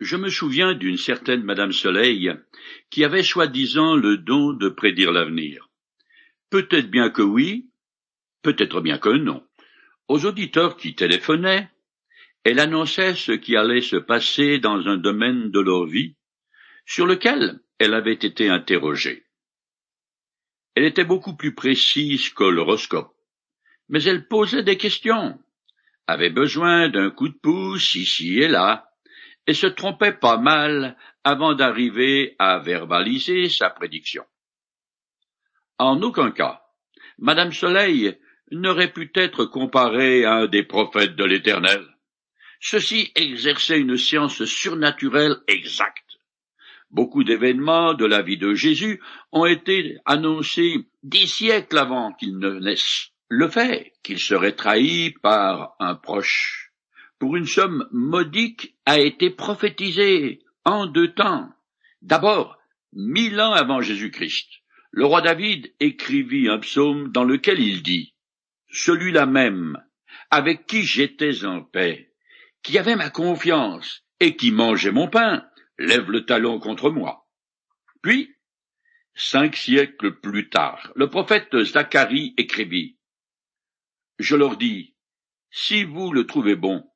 Je me souviens d'une certaine Madame Soleil qui avait soi-disant le don de prédire l'avenir. Peut-être bien que oui, peut-être bien que non. Aux auditeurs qui téléphonaient, elle annonçait ce qui allait se passer dans un domaine de leur vie, sur lequel elle avait été interrogée. Elle était beaucoup plus précise que l'horoscope, mais elle posait des questions, avait besoin d'un coup de pouce ici et là, et se trompait pas mal avant d'arriver à verbaliser sa prédiction. En aucun cas, Madame Soleil n'aurait pu être comparée à un des prophètes de l'Éternel. Ceux-ci exerçaient une science surnaturelle exacte. Beaucoup d'événements de la vie de Jésus ont été annoncés dix siècles avant qu'il ne naisse. Le fait qu'il serait trahi par un proche pour une somme modique, a été prophétisé en deux temps. D'abord, mille ans avant Jésus-Christ, le roi David écrivit un psaume dans lequel il dit Celui-là même, avec qui j'étais en paix, qui avait ma confiance et qui mangeait mon pain, lève le talon contre moi. Puis, cinq siècles plus tard, le prophète Zacharie écrivit Je leur dis, si vous le trouvez bon,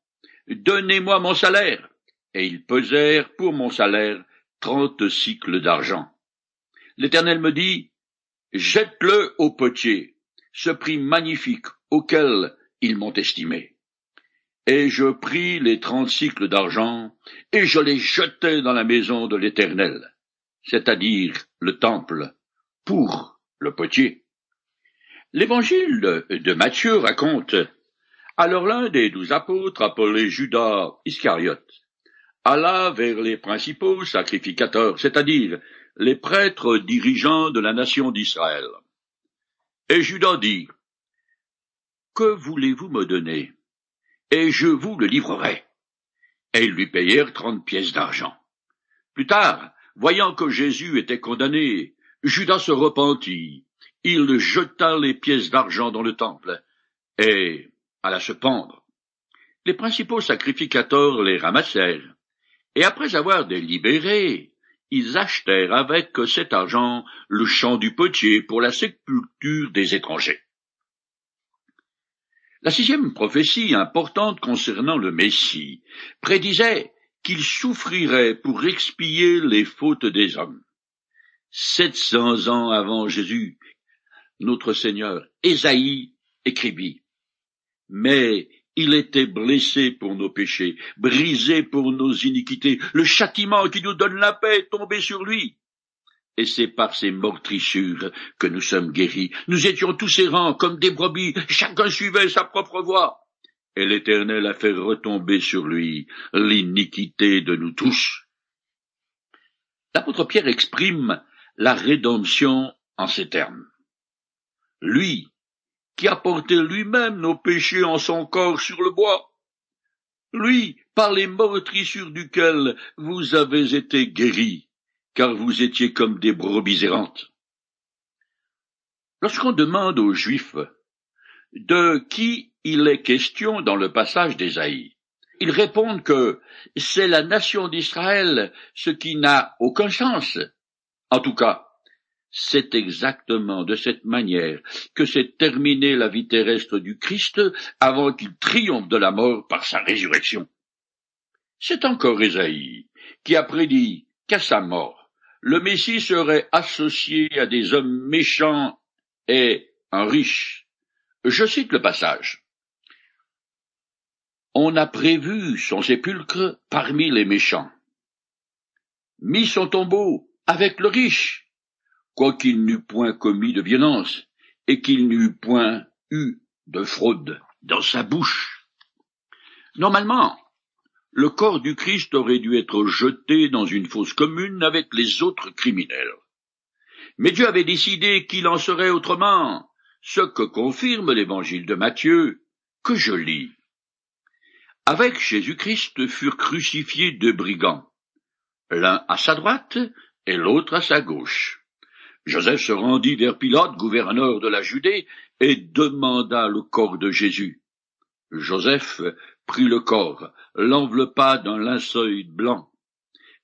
Donnez-moi mon salaire. Et ils pesèrent pour mon salaire trente cycles d'argent. L'Éternel me dit, Jette-le au potier, ce prix magnifique auquel ils m'ont estimé. Et je pris les trente cycles d'argent, et je les jetai dans la maison de l'Éternel, c'est-à-dire le temple, pour le potier. L'évangile de Matthieu raconte alors l'un des douze apôtres, appelé Judas Iscariote, alla vers les principaux sacrificateurs, c'est-à-dire les prêtres dirigeants de la nation d'Israël. Et Judas dit, Que voulez-vous me donner? Et je vous le livrerai. Et ils lui payèrent trente pièces d'argent. Plus tard, voyant que Jésus était condamné, Judas se repentit. Il jeta les pièces d'argent dans le temple. Et alla se pendre. Les principaux sacrificateurs les ramassèrent, et après avoir délibéré, ils achetèrent avec cet argent le champ du potier pour la sépulture des étrangers. La sixième prophétie importante concernant le Messie prédisait qu'il souffrirait pour expier les fautes des hommes. Sept cents ans avant Jésus, notre Seigneur Ésaïe écrivit mais il était blessé pour nos péchés, brisé pour nos iniquités, le châtiment qui nous donne la paix est tombé sur lui. Et c'est par ses meurtrissures que nous sommes guéris. Nous étions tous errants comme des brebis, chacun suivait sa propre voie. Et l'Éternel a fait retomber sur lui l'iniquité de nous tous. L'apôtre Pierre exprime la rédemption en ces termes. Lui, qui a porté lui-même nos péchés en son corps sur le bois. Lui, par les meurtrissures duquel vous avez été guéris, car vous étiez comme des brebis errantes. Lorsqu'on demande aux Juifs de qui il est question dans le passage d'Ésaïe, ils répondent que c'est la nation d'Israël, ce qui n'a aucun sens. En tout cas, c'est exactement de cette manière que s'est terminée la vie terrestre du Christ avant qu'il triomphe de la mort par sa résurrection. C'est encore Ésaïe qui a prédit qu'à sa mort, le Messie serait associé à des hommes méchants et un riche. Je cite le passage. On a prévu son sépulcre parmi les méchants, mis son tombeau avec le riche, quoiqu'il n'eût point commis de violence, et qu'il n'eût point eu de fraude dans sa bouche. Normalement, le corps du Christ aurait dû être jeté dans une fosse commune avec les autres criminels. Mais Dieu avait décidé qu'il en serait autrement, ce que confirme l'évangile de Matthieu, que je lis. Avec Jésus-Christ furent crucifiés deux brigands, l'un à sa droite et l'autre à sa gauche. Joseph se rendit vers Pilate, gouverneur de la Judée, et demanda le corps de Jésus. Joseph prit le corps, l'enveloppa d'un linceul blanc,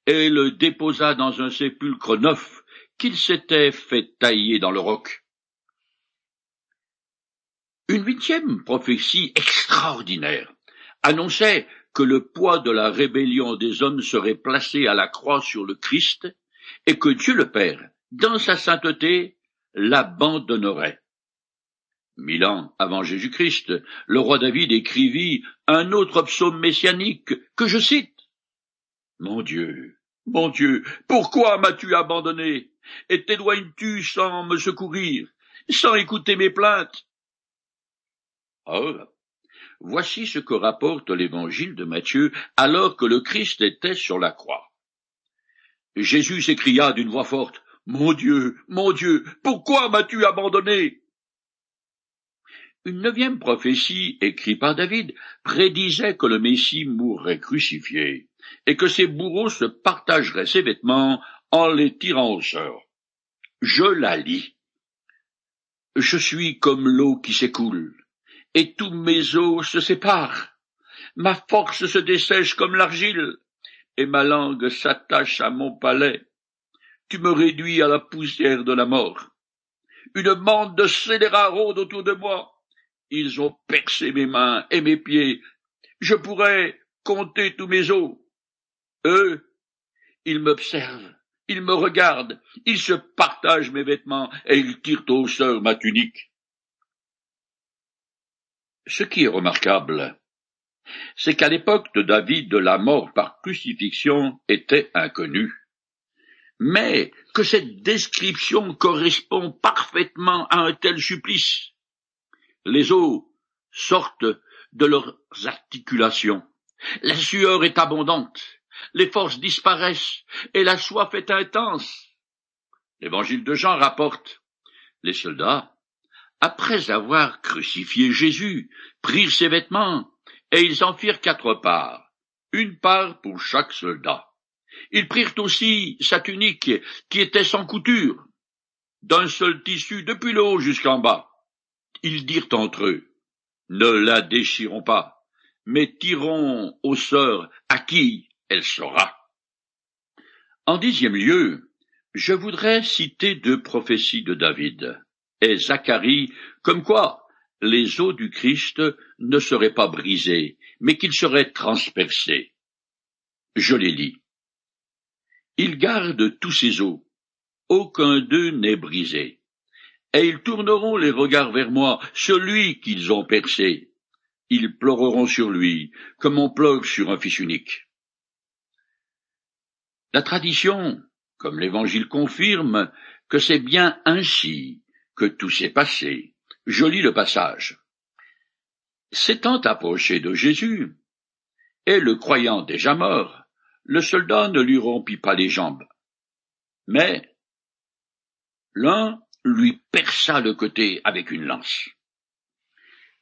et le déposa dans un sépulcre neuf qu'il s'était fait tailler dans le roc. Une huitième prophétie extraordinaire annonçait que le poids de la rébellion des hommes serait placé à la croix sur le Christ et que Dieu le Père, dans sa sainteté, l'abandonnerait. Mille ans avant Jésus-Christ, le roi David écrivit un autre psaume messianique que je cite. Mon Dieu, mon Dieu, pourquoi m'as-tu abandonné? Et t'éloignes-tu sans me secourir, sans écouter mes plaintes? Or, voici ce que rapporte l'évangile de Matthieu alors que le Christ était sur la croix. Jésus s'écria d'une voix forte, Mon Dieu, mon Dieu, pourquoi m'as-tu abandonné? Une neuvième prophétie, écrite par David, prédisait que le Messie mourrait crucifié, et que ses bourreaux se partageraient ses vêtements en les tirant au sort. Je la lis. Je suis comme l'eau qui s'écoule, et tous mes os se séparent. Ma force se dessèche comme l'argile, et ma langue s'attache à mon palais. Tu me réduis à la poussière de la mort. Une bande de scélérats rôde autour de moi. Ils ont percé mes mains et mes pieds. Je pourrais compter tous mes os. Eux, ils m'observent, ils me regardent, ils se partagent mes vêtements et ils tirent au sort ma tunique. Ce qui est remarquable, c'est qu'à l'époque de David, la mort par crucifixion était inconnue, mais que cette description correspond parfaitement à un tel supplice. Les os sortent de leurs articulations, la sueur est abondante, les forces disparaissent et la soif est intense. L'évangile de Jean rapporte les soldats après avoir crucifié Jésus, prirent ses vêtements, et ils en firent quatre parts, une part pour chaque soldat. Ils prirent aussi sa tunique, qui était sans couture, d'un seul tissu depuis le haut jusqu'en bas. Ils dirent entre eux, Ne la déchirons pas, mais tirons au sort à qui elle sera. En dixième lieu, je voudrais citer deux prophéties de David et Zacharie, comme quoi les os du Christ ne seraient pas brisés, mais qu'ils seraient transpercés. Je les lis. Ils gardent tous ces os, aucun d'eux n'est brisé, et ils tourneront les regards vers moi, celui qu'ils ont percé. Ils pleureront sur lui, comme on pleure sur un fils unique. La tradition, comme l'Évangile confirme, que c'est bien ainsi que tout s'est passé. Je lis le passage. S'étant approché de Jésus, et le croyant déjà mort, le soldat ne lui rompit pas les jambes. Mais l'un lui perça le côté avec une lance.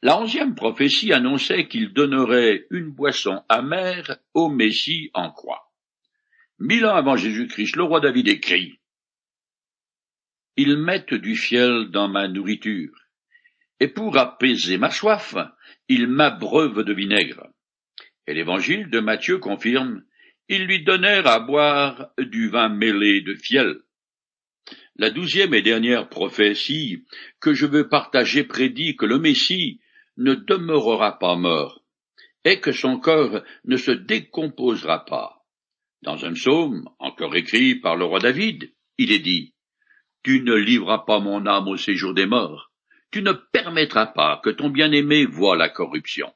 La onzième prophétie annonçait qu'il donnerait une boisson amère au Messie en croix. Mille ans avant Jésus-Christ, le roi David écrit ils mettent du fiel dans ma nourriture, et pour apaiser ma soif, ils m'abreuvent de vinaigre. Et l'évangile de Matthieu confirme, ils lui donnèrent à boire du vin mêlé de fiel. La douzième et dernière prophétie que je veux partager prédit que le Messie ne demeurera pas mort, et que son corps ne se décomposera pas. Dans un psaume, encore écrit par le roi David, il est dit tu ne livreras pas mon âme au séjour des morts. Tu ne permettras pas que ton bien-aimé voie la corruption.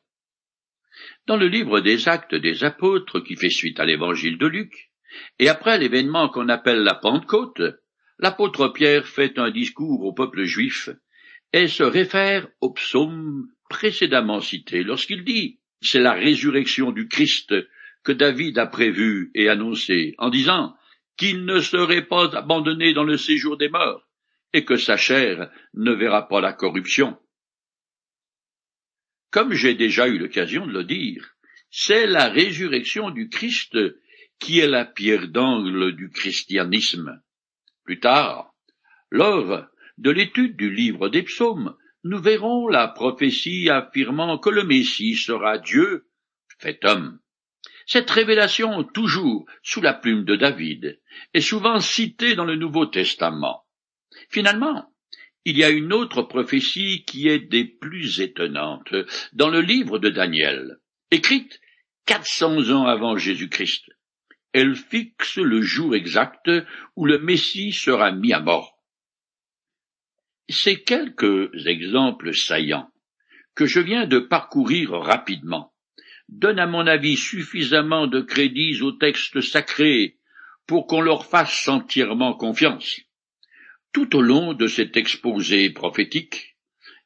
Dans le livre des actes des apôtres qui fait suite à l'évangile de Luc, et après l'événement qu'on appelle la Pentecôte, l'apôtre Pierre fait un discours au peuple juif et se réfère au psaume précédemment cité lorsqu'il dit c'est la résurrection du Christ que David a prévu et annoncé en disant qu'il ne serait pas abandonné dans le séjour des morts, et que sa chair ne verra pas la corruption. Comme j'ai déjà eu l'occasion de le dire, c'est la résurrection du Christ qui est la pierre d'angle du christianisme. Plus tard, lors de l'étude du livre des psaumes, nous verrons la prophétie affirmant que le Messie sera Dieu fait homme. Cette révélation, toujours sous la plume de David, est souvent citée dans le Nouveau Testament. Finalement, il y a une autre prophétie qui est des plus étonnantes dans le livre de Daniel, écrite 400 ans avant Jésus-Christ. Elle fixe le jour exact où le Messie sera mis à mort. Ces quelques exemples saillants que je viens de parcourir rapidement donnent à mon avis suffisamment de crédits aux textes sacrés pour qu'on leur fasse entièrement confiance. Tout au long de cet exposé prophétique,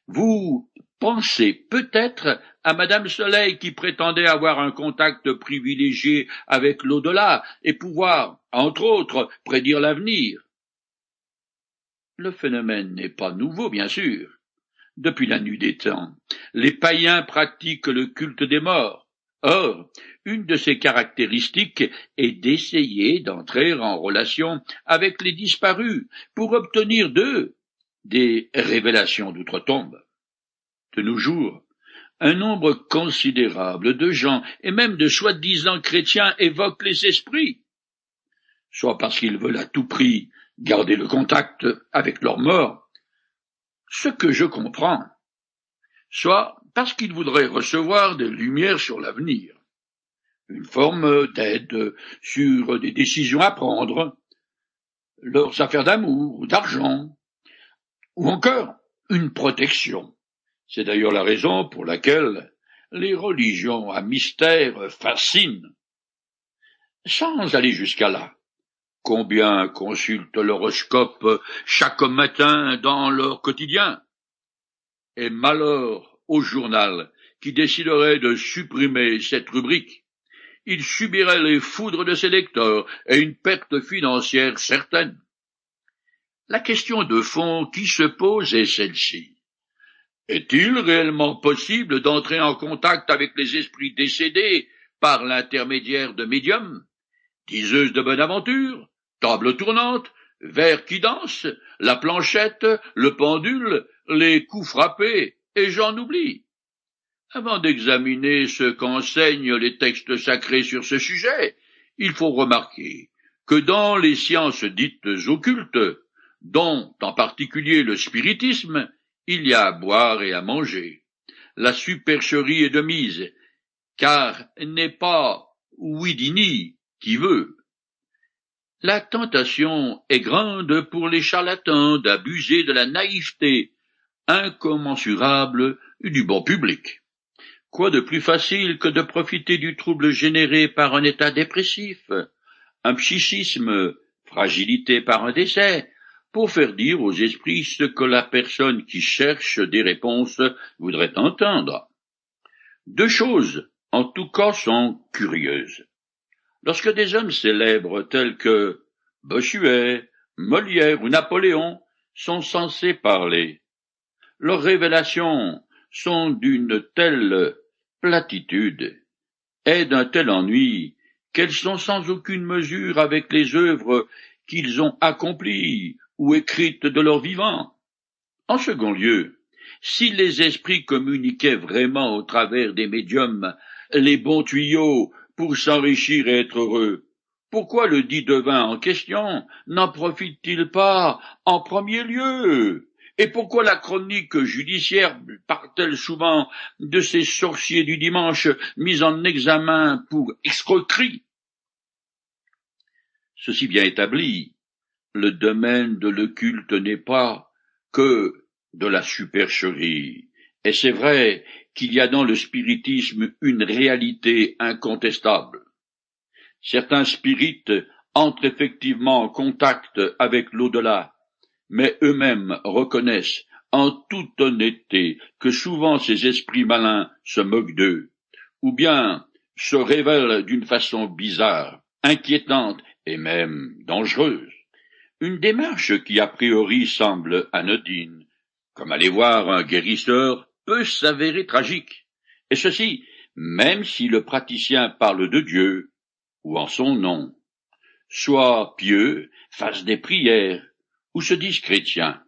vous pensez peut-être à Madame Soleil qui prétendait avoir un contact privilégié avec l'au-delà et pouvoir, entre autres, prédire l'avenir. Le phénomène n'est pas nouveau, bien sûr. Depuis la nuit des temps, les païens pratiquent le culte des morts, Or, une de ses caractéristiques est d'essayer d'entrer en relation avec les disparus pour obtenir d'eux des révélations d'outre-tombe. De nos jours, un nombre considérable de gens et même de soi-disant chrétiens évoquent les esprits, soit parce qu'ils veulent à tout prix garder le contact avec leurs morts, ce que je comprends, soit parce qu'ils voudraient recevoir des lumières sur l'avenir, une forme d'aide sur des décisions à prendre, leurs affaires d'amour, d'argent, ou encore une protection. C'est d'ailleurs la raison pour laquelle les religions à mystère fascinent. Sans aller jusqu'à là, combien consultent l'horoscope chaque matin dans leur quotidien? Et malheur au journal qui déciderait de supprimer cette rubrique, il subirait les foudres de ses lecteurs et une perte financière certaine. La question de fond qui se pose est celle-ci? Est-il réellement possible d'entrer en contact avec les esprits décédés par l'intermédiaire de médiums, diseuses de bonne aventure, table tournante, verre qui danse, la planchette, le pendule, les coups frappés, et j'en oublie. Avant d'examiner ce qu'enseignent les textes sacrés sur ce sujet, il faut remarquer que dans les sciences dites occultes, dont en particulier le spiritisme, il y a à boire et à manger. La supercherie est de mise, car n'est pas Ouidini qui veut. La tentation est grande pour les charlatans d'abuser de la naïveté incommensurable du bon public. Quoi de plus facile que de profiter du trouble généré par un état dépressif, un psychisme, fragilité par un décès, pour faire dire aux esprits ce que la personne qui cherche des réponses voudrait entendre? Deux choses, en tout cas, sont curieuses. Lorsque des hommes célèbres tels que Bossuet, Molière ou Napoléon sont censés parler, leurs révélations sont d'une telle platitude et d'un tel ennui qu'elles sont sans aucune mesure avec les œuvres qu'ils ont accomplies ou écrites de leur vivant. En second lieu, si les esprits communiquaient vraiment au travers des médiums les bons tuyaux pour s'enrichir et être heureux, pourquoi le dit devin en question n'en profite-t-il pas en premier lieu? Et pourquoi la chronique judiciaire part-elle souvent de ces sorciers du dimanche mis en examen pour escroquerie? Ceci bien établi, le domaine de l'occulte n'est pas que de la supercherie, et c'est vrai qu'il y a dans le spiritisme une réalité incontestable. Certains spirites entrent effectivement en contact avec l'au-delà, mais eux-mêmes reconnaissent en toute honnêteté que souvent ces esprits malins se moquent d'eux, ou bien se révèlent d'une façon bizarre, inquiétante et même dangereuse. Une démarche qui a priori semble anodine, comme aller voir un guérisseur, peut s'avérer tragique, et ceci même si le praticien parle de Dieu ou en son nom, soit pieux, fasse des prières, ou se disent chrétiens.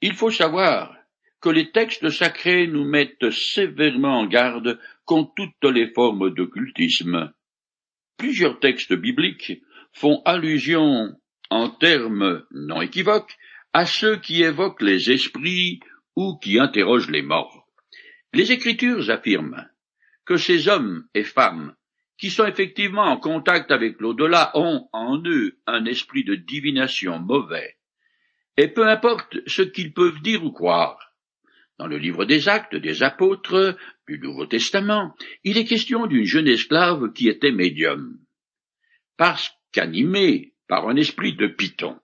Il faut savoir que les textes sacrés nous mettent sévèrement en garde contre toutes les formes d'occultisme, Plusieurs textes bibliques font allusion, en termes non équivoques, à ceux qui évoquent les esprits ou qui interrogent les morts. Les Écritures affirment que ces hommes et femmes qui sont effectivement en contact avec l'au-delà ont en eux un esprit de divination mauvais, et peu importe ce qu'ils peuvent dire ou croire. Dans le livre des actes des apôtres du Nouveau Testament, il est question d'une jeune esclave qui était médium, parce qu'animée par un esprit de Python.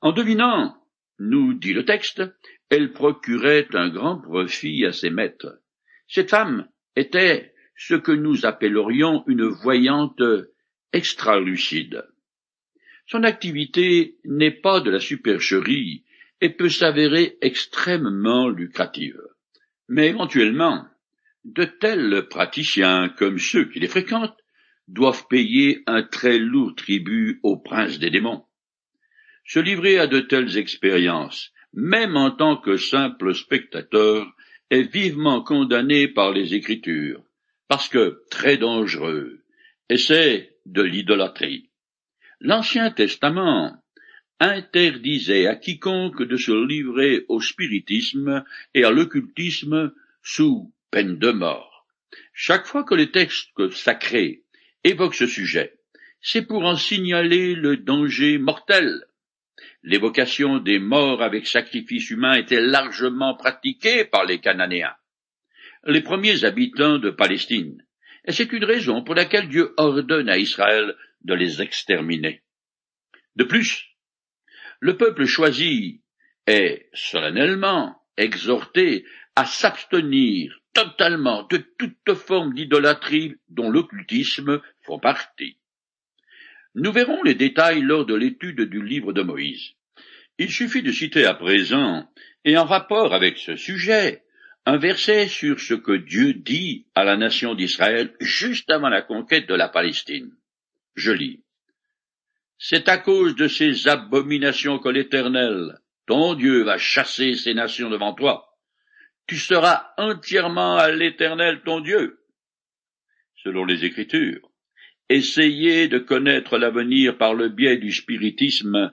En devinant, nous dit le texte, elle procurait un grand profit à ses maîtres. Cette femme était ce que nous appellerions une voyante extralucide. Son activité n'est pas de la supercherie et peut s'avérer extrêmement lucrative. Mais éventuellement, de tels praticiens comme ceux qui les fréquentent doivent payer un très lourd tribut au prince des démons. Se livrer à de telles expériences, même en tant que simple spectateur, est vivement condamné par les Écritures, parce que très dangereux, et c'est de l'idolâtrie. L'Ancien Testament interdisait à quiconque de se livrer au spiritisme et à l'occultisme sous peine de mort. Chaque fois que les textes sacrés évoquent ce sujet, c'est pour en signaler le danger mortel l'évocation des morts avec sacrifice humain était largement pratiquée par les Cananéens, les premiers habitants de Palestine, et c'est une raison pour laquelle Dieu ordonne à Israël de les exterminer. De plus, le peuple choisi est solennellement exhorté à s'abstenir totalement de toute forme d'idolâtrie dont l'occultisme font partie. Nous verrons les détails lors de l'étude du livre de Moïse. Il suffit de citer à présent, et en rapport avec ce sujet, un verset sur ce que Dieu dit à la nation d'Israël juste avant la conquête de la Palestine. Je lis. C'est à cause de ces abominations que l'Éternel, ton Dieu, va chasser ces nations devant toi. Tu seras entièrement à l'Éternel ton Dieu. Selon les Écritures, Essayer de connaître l'avenir par le biais du spiritisme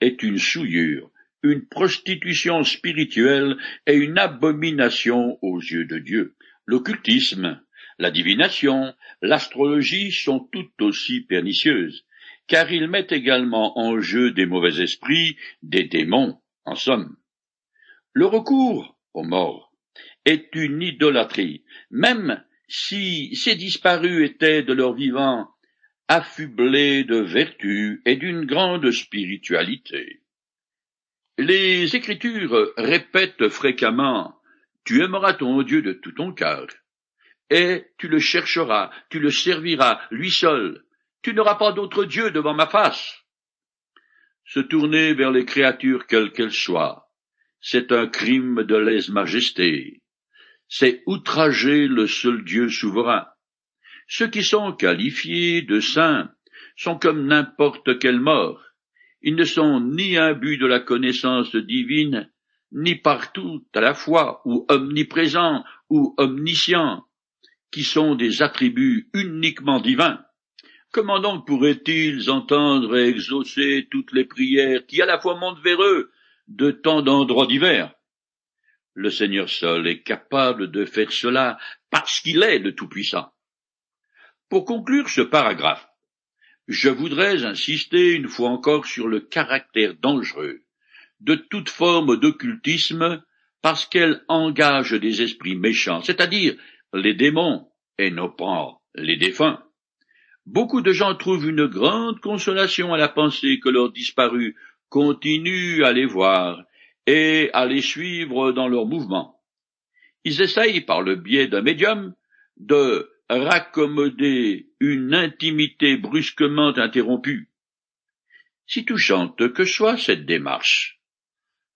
est une souillure, une prostitution spirituelle et une abomination aux yeux de Dieu. L'occultisme, la divination, l'astrologie sont tout aussi pernicieuses, car ils mettent également en jeu des mauvais esprits, des démons, en somme. Le recours aux morts est une idolâtrie, même si ces disparus étaient de leur vivant affublés de vertu et d'une grande spiritualité. Les Écritures répètent fréquemment Tu aimeras ton Dieu de tout ton cœur, et tu le chercheras, tu le serviras, lui seul. Tu n'auras pas d'autre Dieu devant ma face. Se tourner vers les créatures quelles qu'elles soient, c'est un crime de lèse-majesté c'est outrager le seul Dieu souverain. Ceux qui sont qualifiés de saints sont comme n'importe quel mort. Ils ne sont ni imbus de la connaissance divine, ni partout à la fois, ou omniprésents, ou omniscients, qui sont des attributs uniquement divins. Comment donc pourraient-ils entendre et exaucer toutes les prières qui à la fois montent vers eux de tant d'endroits divers? Le Seigneur seul est capable de faire cela parce qu'il est le Tout-Puissant. Pour conclure ce paragraphe, je voudrais insister une fois encore sur le caractère dangereux de toute forme d'occultisme parce qu'elle engage des esprits méchants, c'est-à-dire les démons et non pas les défunts. Beaucoup de gens trouvent une grande consolation à la pensée que leurs disparus continuent à les voir et à les suivre dans leurs mouvements. Ils essayent, par le biais d'un médium, de raccommoder une intimité brusquement interrompue. Si touchante que soit cette démarche,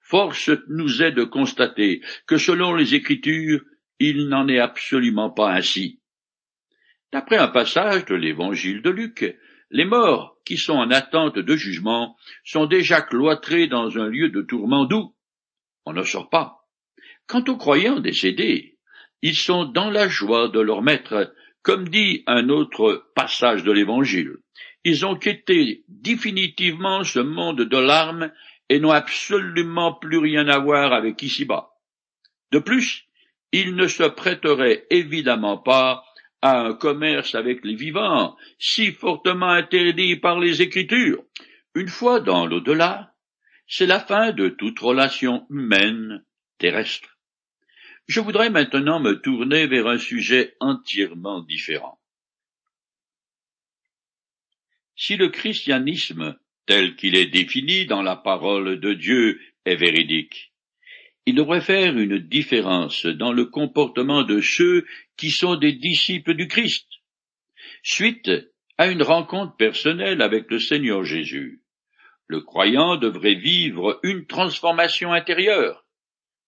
force nous est de constater que selon les Écritures, il n'en est absolument pas ainsi. D'après un passage de l'Évangile de Luc, les morts qui sont en attente de jugement sont déjà cloîtrés dans un lieu de tourment doux, on ne sort pas. Quant aux croyants décédés, ils sont dans la joie de leur maître, Comme dit un autre passage de l'Évangile, ils ont quitté définitivement ce monde de larmes et n'ont absolument plus rien à voir avec ici-bas. De plus, ils ne se prêteraient évidemment pas à un commerce avec les vivants, si fortement interdit par les Écritures. Une fois dans l'au-delà, c'est la fin de toute relation humaine terrestre. Je voudrais maintenant me tourner vers un sujet entièrement différent. Si le christianisme, tel qu'il est défini dans la parole de Dieu, est véridique, il devrait faire une différence dans le comportement de ceux qui sont des disciples du Christ. Suite à une rencontre personnelle avec le Seigneur Jésus, le croyant devrait vivre une transformation intérieure.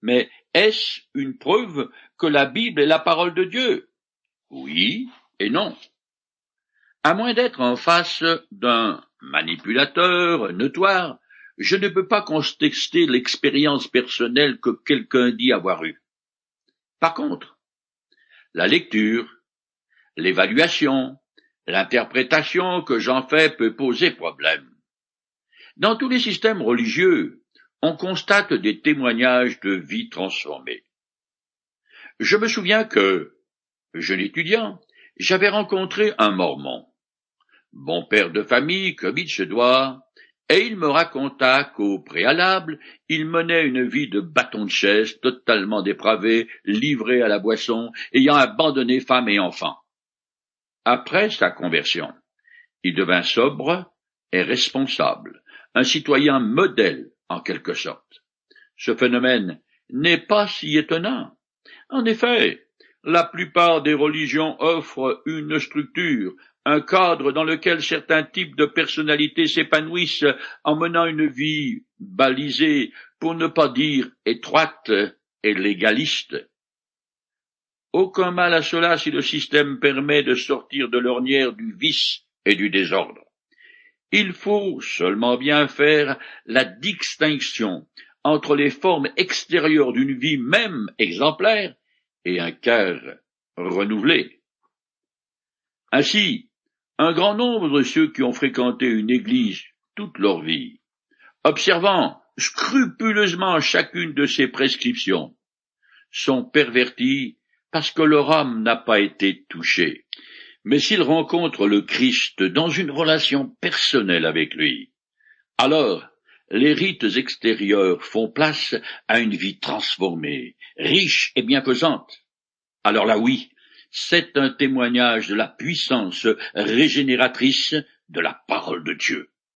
Mais est-ce une preuve que la Bible est la parole de Dieu? Oui et non. À moins d'être en face d'un manipulateur notoire, je ne peux pas contester l'expérience personnelle que quelqu'un dit avoir eue. Par contre, la lecture, l'évaluation, l'interprétation que j'en fais peut poser problème. Dans tous les systèmes religieux, on constate des témoignages de vie transformée. Je me souviens que, jeune étudiant, j'avais rencontré un mormon. Bon père de famille, comme il se doit, et il me raconta qu'au préalable, il menait une vie de bâton de chaise, totalement dépravé, livré à la boisson, ayant abandonné femme et enfants. Après sa conversion, il devint sobre et responsable, un citoyen modèle en quelque sorte. Ce phénomène n'est pas si étonnant. En effet, la plupart des religions offrent une structure, un cadre dans lequel certains types de personnalités s'épanouissent en menant une vie balisée, pour ne pas dire étroite et légaliste. Aucun mal à cela si le système permet de sortir de l'ornière du vice et du désordre. Il faut seulement bien faire la distinction entre les formes extérieures d'une vie même exemplaire et un cœur renouvelé. Ainsi, un grand nombre de ceux qui ont fréquenté une église toute leur vie, observant scrupuleusement chacune de ses prescriptions, sont pervertis parce que leur âme n'a pas été touchée mais s'il rencontre le Christ dans une relation personnelle avec lui, alors les rites extérieurs font place à une vie transformée, riche et bienfaisante. Alors là oui, c'est un témoignage de la puissance régénératrice de la parole de Dieu.